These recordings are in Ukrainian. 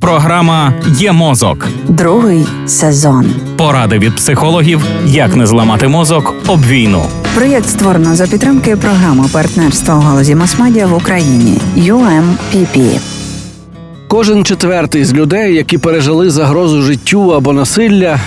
Програма Є мозок. Другий сезон. Поради від психологів, як не зламати мозок об війну. Проєкт створено за підтримки програми партнерства у галузі масмедіа в Україні UMPP. Кожен четвертий з людей, які пережили загрозу життю або насилля,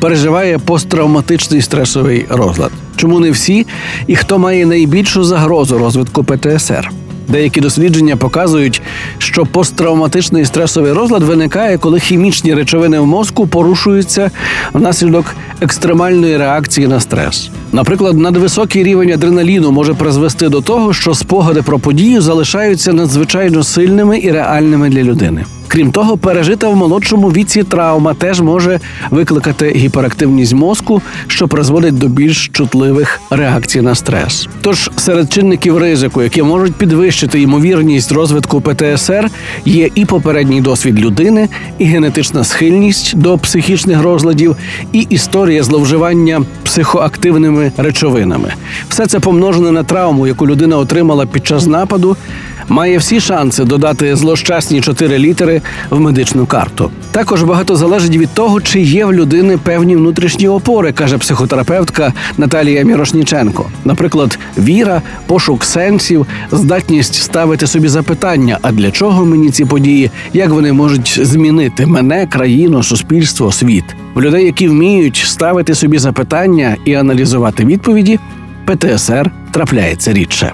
переживає посттравматичний стресовий розлад. Чому не всі? І хто має найбільшу загрозу розвитку ПТСР? Деякі дослідження показують, що посттравматичний стресовий розлад виникає, коли хімічні речовини в мозку порушуються внаслідок екстремальної реакції на стрес. Наприклад, надвисокий рівень адреналіну може призвести до того, що спогади про подію залишаються надзвичайно сильними і реальними для людини. Крім того, пережита в молодшому віці травма теж може викликати гіперактивність мозку, що призводить до більш чутливих реакцій на стрес. Тож серед чинників ризику, які можуть підвищити ймовірність розвитку ПТСР, є і попередній досвід людини, і генетична схильність до психічних розладів, і історія зловживання психоактивними речовинами. Все це помножене на травму, яку людина отримала під час нападу має всі шанси додати злощасні чотири літери в медичну карту. Також багато залежить від того, чи є в людини певні внутрішні опори, каже психотерапевтка Наталія Мірошніченко. Наприклад, віра, пошук сенсів, здатність ставити собі запитання: а для чого мені ці події, як вони можуть змінити мене, країну, суспільство, світ. В людей, які вміють ставити собі запитання і аналізувати відповіді, ПТСР трапляється рідше.